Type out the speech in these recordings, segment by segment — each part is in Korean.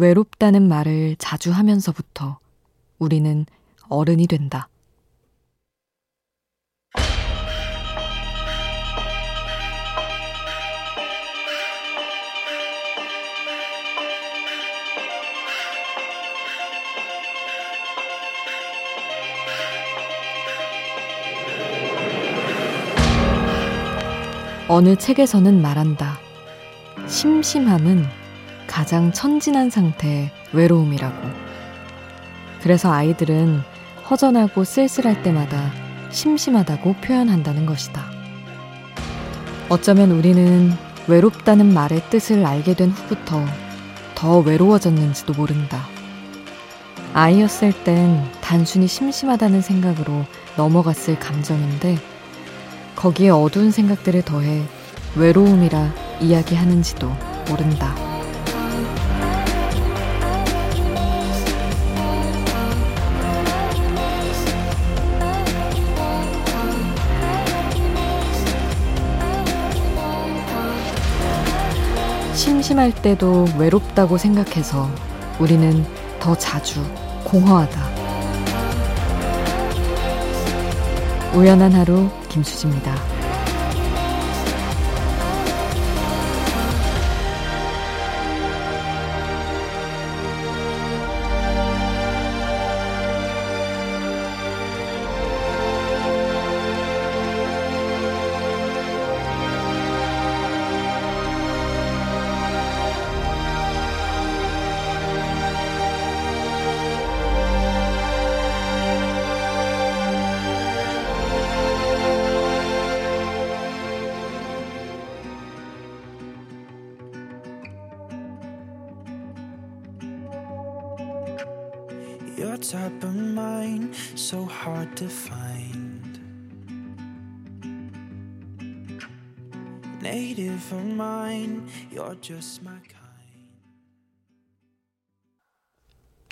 외롭다는 말을 자주 하면서부터 우리는 어른이 된다. 어느 책에서는 말한다. 심심함은 가장 천진한 상태의 외로움이라고. 그래서 아이들은 허전하고 쓸쓸할 때마다 심심하다고 표현한다는 것이다. 어쩌면 우리는 외롭다는 말의 뜻을 알게 된 후부터 더 외로워졌는지도 모른다. 아이였을 땐 단순히 심심하다는 생각으로 넘어갔을 감정인데 거기에 어두운 생각들을 더해 외로움이라 이야기하는지도 모른다. 심심할 때도 외롭다고 생각해서 우리는 더 자주 공허하다. 우연한 하루 김수지입니다. 'Your type of mind so hard to find. Native of mine, you're just my kind.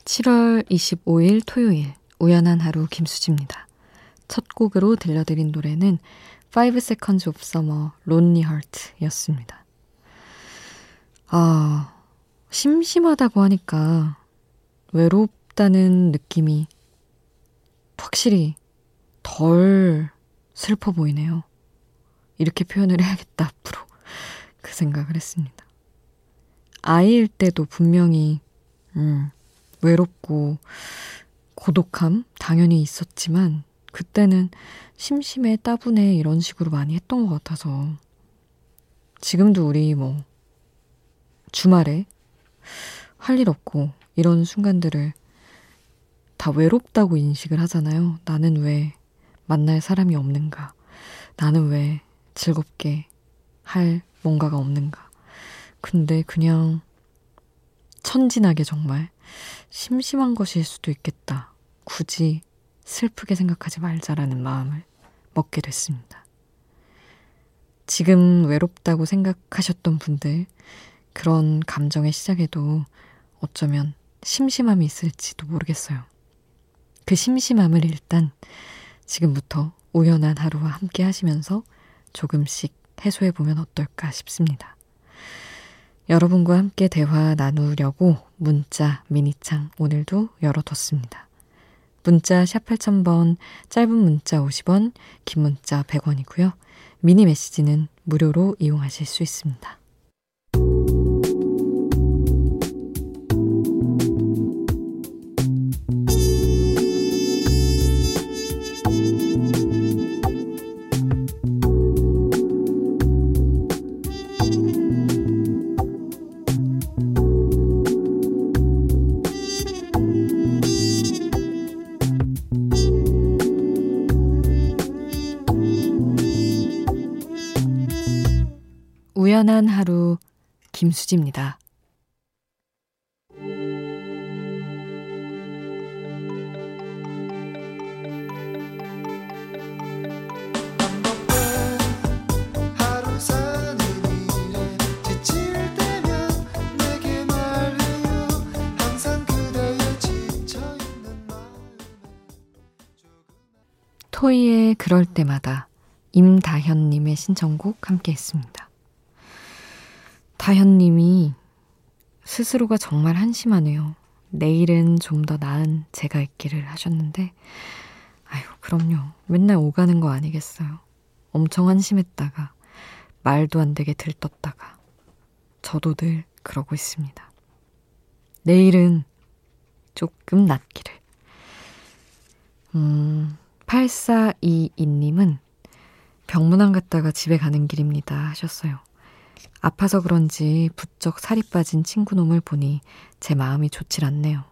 7월 25일 토요일 우연한 하루 김수지입니다. 첫 곡으로 들려드린 노래는 5 Seconds of Summer Lonely Heart 였습니다. 아, 심심하다고 하니까 외롭 있다는 느낌이 확실히 덜 슬퍼 보이네요. 이렇게 표현을 해야겠다, 앞으로. 그 생각을 했습니다. 아이일 때도 분명히, 음, 외롭고 고독함 당연히 있었지만, 그때는 심심해, 따분해 이런 식으로 많이 했던 것 같아서, 지금도 우리 뭐, 주말에 할 일 없고, 이런 순간들을 다 외롭다고 인식을 하잖아요. 나는 왜 만날 사람이 없는가? 나는 왜 즐겁게 할 뭔가가 없는가? 근데 그냥 천진하게 정말 심심한 것일 수도 있겠다. 굳이 슬프게 생각하지 말자라는 마음을 먹게 됐습니다. 지금 외롭다고 생각하셨던 분들, 그런 감정의 시작에도 어쩌면 심심함이 있을지도 모르겠어요. 그 심심함을 일단 지금부터 우연한 하루와 함께 하시면서 조금씩 해소해 보면 어떨까 싶습니다. 여러분과 함께 대화 나누려고 문자 미니창 오늘도 열어뒀습니다. 문자 샵 8000번, 짧은 문자 50원, 긴 문자 100원이고요. 미니 메시지는 무료로 이용하실 수 있습니다. 우연한 하루 김수지입니다. 토이의 그럴 때마다 임다현님의 신청곡 함께 했습니다. 다현님이 스스로가 정말 한심하네요. 내일은 좀 더 나은 제가 있기를 하셨는데, 아유, 그럼요. 맨날 오가는 거 아니겠어요. 엄청 한심했다가, 말도 안 되게 들떴다가, 저도 늘 그러고 있습니다. 내일은 조금 낫기를. 음, 8422님은 병문안 갔다가 집에 가는 길입니다 하셨어요. 아파서 그런지 부쩍 살이 빠진 친구놈을 보니 제 마음이 좋질 않네요.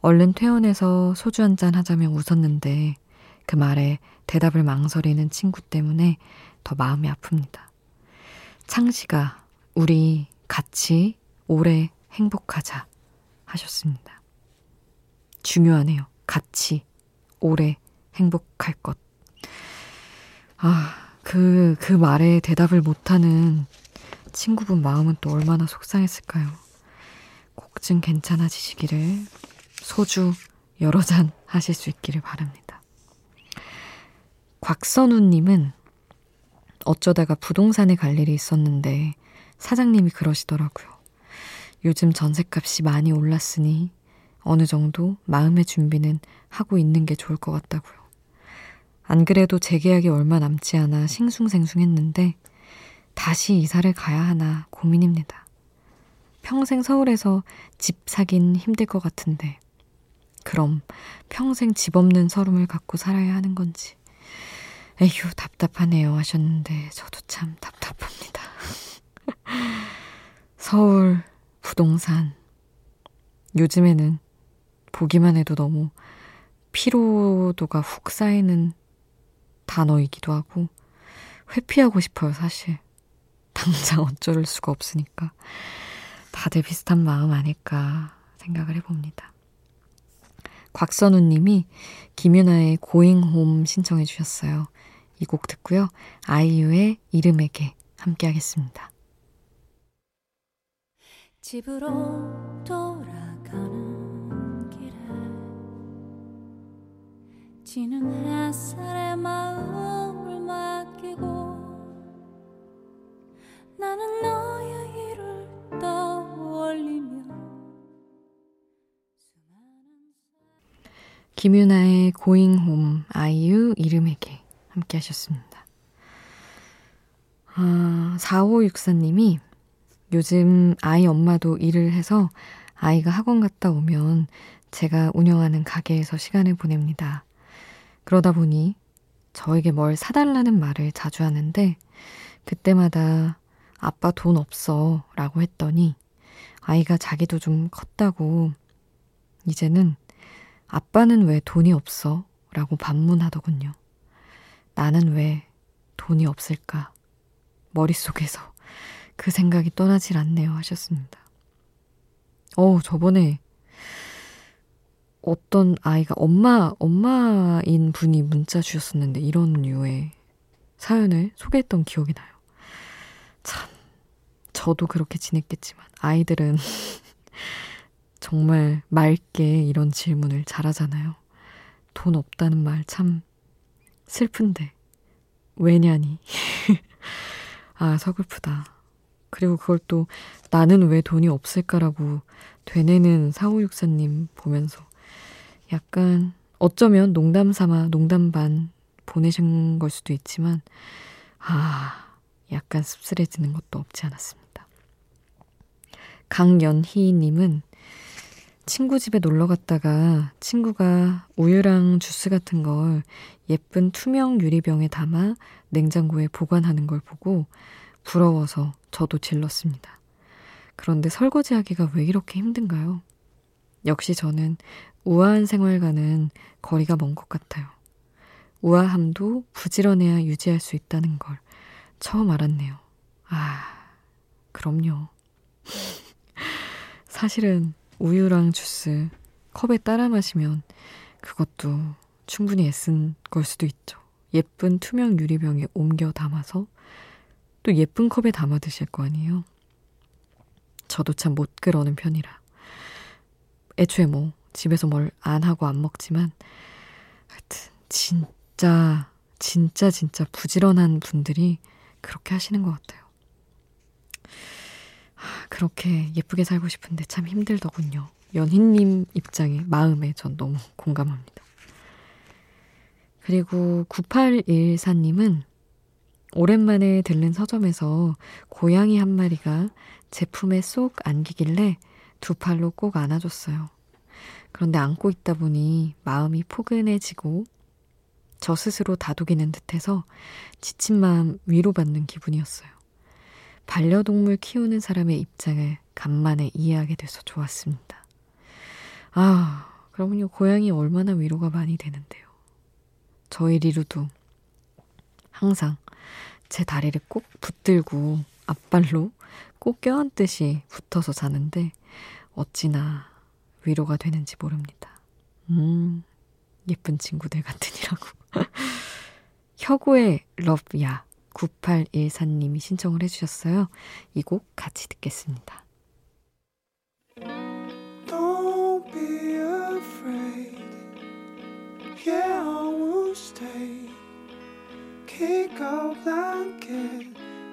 얼른 퇴원해서 소주 한 잔 하자며 웃었는데 그 말에 대답을 망설이는 친구 때문에 더 마음이 아픕니다. 창시가 우리 같이 오래 행복하자 하셨습니다. 중요하네요. 같이 오래 행복할 것. 아, 그, 그 말에 대답을 못하는 친구분 마음은 또 얼마나 속상했을까요? 꼭 좀 괜찮아지시기를 소주 여러 잔 하실 수 있기를 바랍니다. 곽선우님은 어쩌다가 부동산에 갈 일이 있었는데 사장님이 그러시더라고요. 요즘 전셋값이 많이 올랐으니 어느 정도 마음의 준비는 하고 있는 게 좋을 것 같다고요. 안 그래도 재계약이 얼마 남지 않아 싱숭생숭했는데 다시 이사를 가야 하나 고민입니다. 평생 서울에서 집 사긴 힘들 것 같은데 그럼 평생 집 없는 서름을 갖고 살아야 하는 건지 에휴 답답하네요 하셨는데 저도 참 답답합니다. 서울 부동산 요즘에는 보기만 해도 너무 피로도가 훅 쌓이는 단어이기도 하고 회피하고 싶어요, 사실. 당장 어쩔 수가 없으니까. 다들 비슷한 마음 아닐까 생각을 해봅니다. 곽선우 님이 김윤아의 고잉홈 신청해 주셨어요. 이 곡 듣고요. 아이유의 이름에게 함께 하겠습니다. 집으로 돌아가는 길에 지는 햇살에 마음을 맡기고 나는 너의 일을 떠올리며 김유나의 고잉홈 아이유 이름에게 함께 하셨습니다. 아, 4564님이 요즘 아이 엄마도 일을 해서 아이가 학원 갔다 오면 제가 운영하는 가게에서 시간을 보냅니다. 그러다 보니 저에게 뭘 사달라는 말을 자주 하는데 그때마다 아빠 돈 없어 라고 했더니 아이가 자기도 좀 컸다고 이제는 아빠는 왜 돈이 없어? 라고 반문하더군요. 나는 왜 돈이 없을까? 머릿속에서 그 생각이 떠나질 않네요 하셨습니다. 어 저번에 어떤 아이가 엄마, 엄마인 분이 문자 주셨었는데 이런 류의 사연을 소개했던 기억이 나요. 참, 저도 그렇게 지냈겠지만 아이들은 정말 맑게 이런 질문을 잘하잖아요. 돈 없다는 말 참 슬픈데 왜냐니? 아, 서글프다. 그리고 그걸 또 나는 왜 돈이 없을까라고 되뇌는 사오육사님 보면서 약간 어쩌면 농담 삼아 농담 반 보내신 걸 수도 있지만 아 약간 씁쓸해지는 것도 없지 않았습니다. 강연희님은 친구 집에 놀러 갔다가 친구가 우유랑 주스 같은 걸 예쁜 투명 유리병에 담아 냉장고에 보관하는 걸 보고 부러워서 저도 질렀습니다. 그런데 설거지하기가 왜 이렇게 힘든가요? 역시 저는 우아한 생활과는 거리가 먼 것 같아요. 우아함도 부지런해야 유지할 수 있다는 걸 처음 알았네요. 아, 그럼요. 사실은 우유랑 주스 컵에 따라 마시면 그것도 충분히 애쓴 걸 수도 있죠. 예쁜 투명 유리병에 옮겨 담아서 또 예쁜 컵에 담아 드실 거 아니에요? 저도 참 못 그러는 편이라. 애초에 뭐 집에서 뭘 안 하고 안 먹지만 하여튼 진짜 진짜 진짜 부지런한 분들이 그렇게 하시는 것 같아요. 그렇게 예쁘게 살고 싶은데 참 힘들더군요. 연희님 입장에, 마음에 전 너무 공감합니다. 그리고 9814님은 오랜만에 들른 서점에서 고양이 한 마리가 제품에 쏙 안기길래 두 팔로 꼭 안아줬어요. 그런데 안고 있다 보니 마음이 포근해지고 저 스스로 다독이는 듯해서 지친 마음 위로받는 기분이었어요. 반려동물 키우는 사람의 입장을 간만에 이해하게 돼서 좋았습니다. 아, 그러면요, 고양이 얼마나 위로가 많이 되는데요. 저희 리루도 항상 제 다리를 꼭 붙들고 앞발로 꼭 껴안듯이 붙어서 자는데 어찌나 위로가 되는지 모릅니다. 음, 예쁜 친구들 같으니라고. 혁우의 러브야 9814님이 신청을 해주셨어요. 이 곡 같이 듣겠습니다. Don't be afraid. Yeah, I will stay. Kick off blanket,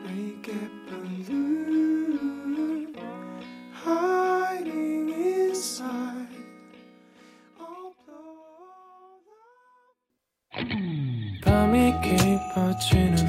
make it balloon. Hiding inside. 밤이 깊어지는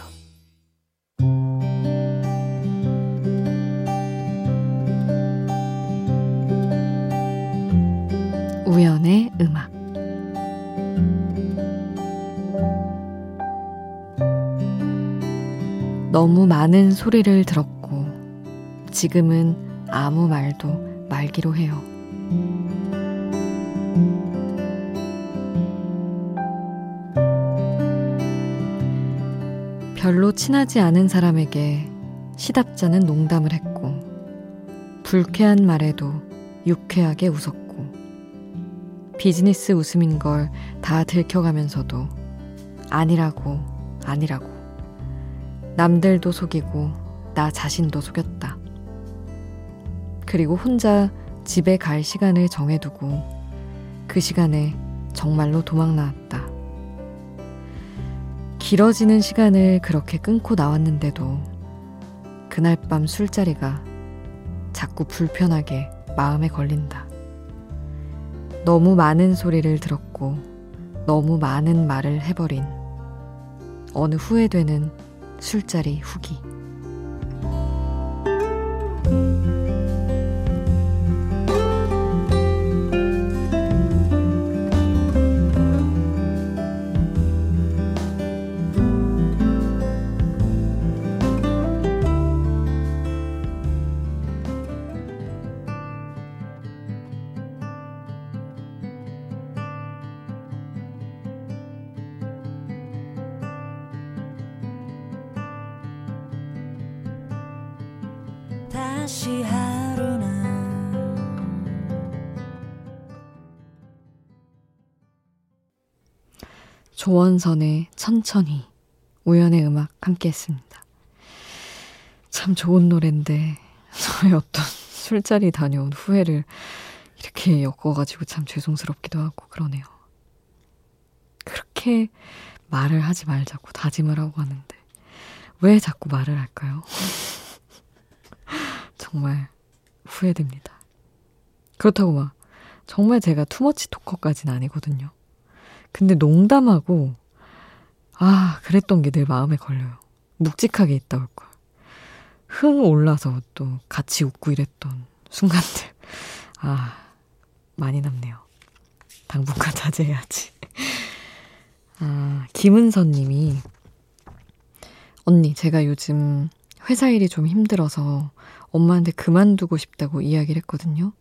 많은 소리를 들었고 지금은 아무 말도 말기로 해요. 별로 친하지 않은 사람에게 시답잖은 농담을 했고 불쾌한 말에도 유쾌하게 웃었고 비즈니스 웃음인 걸 다 들켜가면서도 아니라고, 아니라고. 남들도 속이고 나 자신도 속였다. 그리고 혼자 집에 갈 시간을 정해두고 그 시간에 정말로 도망 나왔다. 길어지는 시간을 그렇게 끊고 나왔는데도 그날 밤 술자리가 자꾸 불편하게 마음에 걸린다. 너무 많은 소리를 들었고 너무 많은 말을 해버린 어느 후회되는 술자리 후기. 다시 하루는 조원선의 천천히 우연의 음악 함께 했습니다. 참 좋은 노래인데 저의 어떤 술자리 다녀온 후회를 이렇게 엮어가지고 참 죄송스럽기도 하고 그러네요. 그렇게 말을 하지 말자고 다짐을 하고 하는데 왜 자꾸 말을 할까요? 정말 후회됩니다. 그렇다고 막 정말 제가 투머치 토커까지는 아니거든요. 근데 농담하고 아 그랬던 게 늘 마음에 걸려요. 묵직하게 있다 올 걸. 흥 올라서 또 같이 웃고 이랬던 순간들. 아 많이 남네요. 당분간 자제해야지. 아 김은선 님이 언니 제가 요즘 회사 일이 좀 힘들어서 엄마한테 그만두고 싶다고 이야기를 했거든요.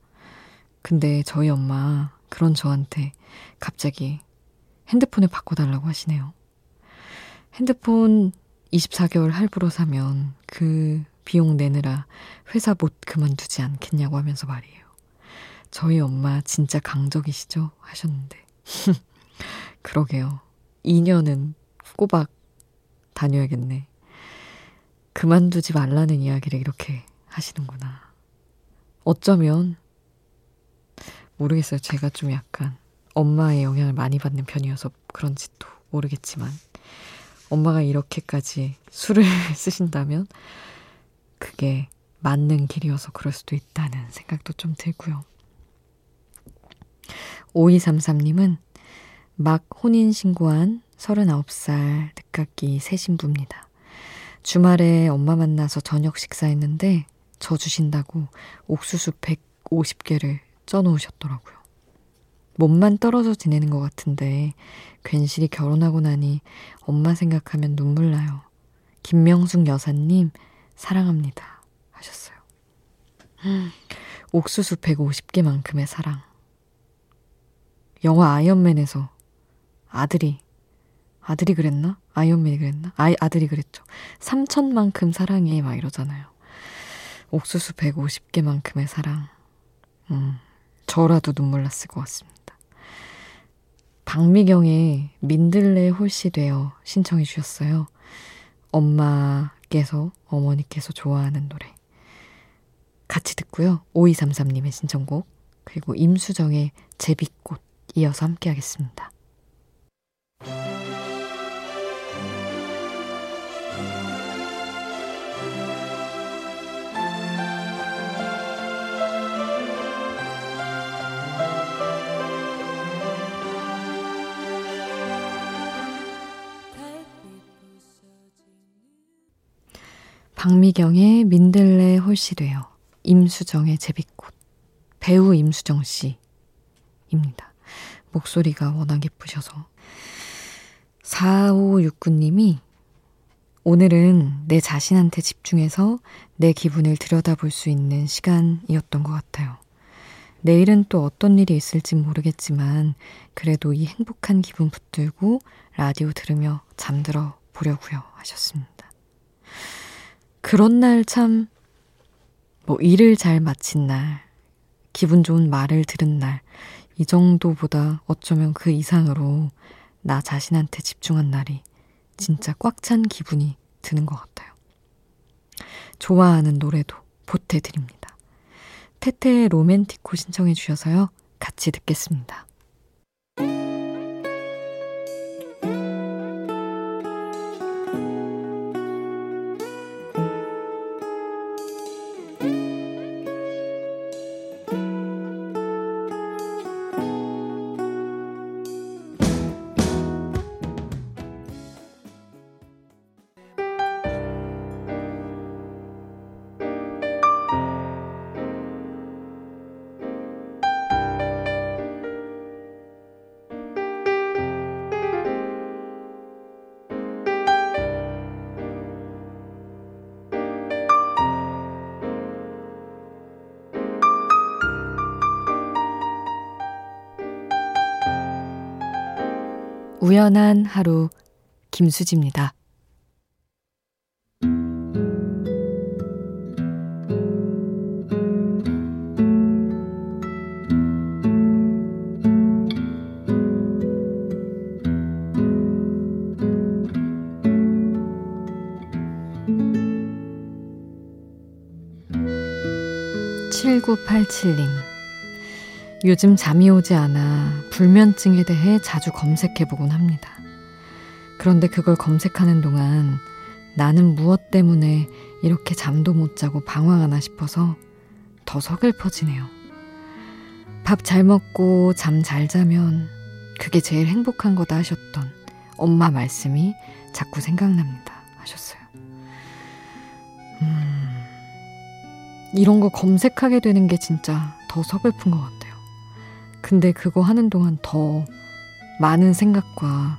근데 저희 엄마 그런 저한테 갑자기 핸드폰을 바꿔달라고 하시네요. 핸드폰 24개월 할부로 사면 그 비용 내느라 회사 못 그만두지 않겠냐고 하면서 말이에요. 저희 엄마 진짜 강적이시죠? 하셨는데. 그러게요. 2년은 꼬박 다녀야겠네. 그만두지 말라는 이야기를 이렇게 하시는구나. 어쩌면, 모르겠어요. 제가 좀 약간 엄마의 영향을 많이 받는 편이어서 그런지도 모르겠지만, 엄마가 이렇게까지 술을 쓰신다면, 그게 맞는 길이어서 그럴 수도 있다는 생각도 좀 들고요. 5233님은 막 혼인신고한 39살 늦깎이 새 신부입니다. 주말에 엄마 만나서 저녁 식사했는데 저 주신다고 옥수수 150개를 쪄놓으셨더라고요. 몸만 떨어져 지내는 것 같은데 괜시리 결혼하고 나니 엄마 생각하면 눈물 나요. 김명숙 여사님 사랑합니다 하셨어요. 옥수수 150개만큼의 사랑. 영화 아이언맨에서 아들이 아들이 그랬나? 아이언맨이 그랬나? 아이 아들이 그랬죠. 3천만큼 사랑해 막 이러잖아요. 옥수수 150개만큼의 사랑. 음, 저라도 눈물 났을 것 같습니다. 박미경의 민들레 홀씨 되어 신청해 주셨어요. 엄마께서 어머니께서 좋아하는 노래. 같이 듣고요. 5233님의 신청곡 그리고 임수정의 제비꽃 이어서 함께 하겠습니다. 박미경의 민들레 되어 임수정의 제비꽃 배우 임수정 씨입니다. 목소리가 워낙 예쁘셔서 4569님이 오늘은 내 자신한테 집중해서 내 기분을 들여다볼 수 있는 시간이었던 것 같아요. 내일은 또 어떤 일이 있을지 모르겠지만 그래도 이 행복한 기분 붙들고 라디오 들으며 잠들어 보려고요 하셨습니다. 그런 날 참, 뭐 일을 잘 마친 날, 기분 좋은 말을 들은 날, 이 정도보다 어쩌면 그 이상으로 나 자신한테 집중한 날이 진짜 꽉 찬 기분이 드는 것 같아요. 좋아하는 노래도 보태드립니다. 테테의 로맨티코 신청해 주셔서요. 같이 듣겠습니다. ' 우연한 하루' 김수지입니다. 칠구팔칠님 요즘 잠이 오지 않아 불면증에 대해 자주 검색해보곤 합니다. 그런데 그걸 검색하는 동안 나는 무엇 때문에 이렇게 잠도 못 자고 방황하나 싶어서 더 서글퍼지네요. 밥 잘 먹고 잠 잘 자면 그게 제일 행복한 거다 하셨던 엄마 말씀이 자꾸 생각납니다. 하셨어요. 음, 이런 거 검색하게 되는 게 진짜 더 서글픈 것 같아요. 근데 그거 하는 동안 더 많은 생각과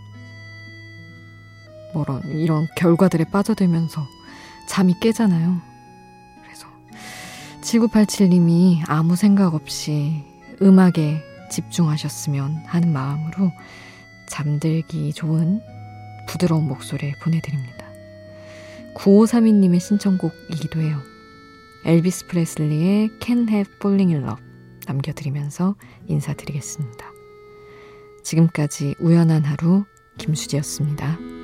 뭐런 이런 결과들에 빠져들면서 잠이 깨잖아요. 그래서 7987님이 아무 생각 없이 음악에 집중하셨으면 하는 마음으로 잠들기 좋은 부드러운 목소리 보내드립니다. 9532님의 신청곡이기도 해요. 엘비스 프레슬리의 Can't Have Falling in Love 남겨드리면서 인사드리겠습니다. 지금까지 우연한 하루 김수지였습니다.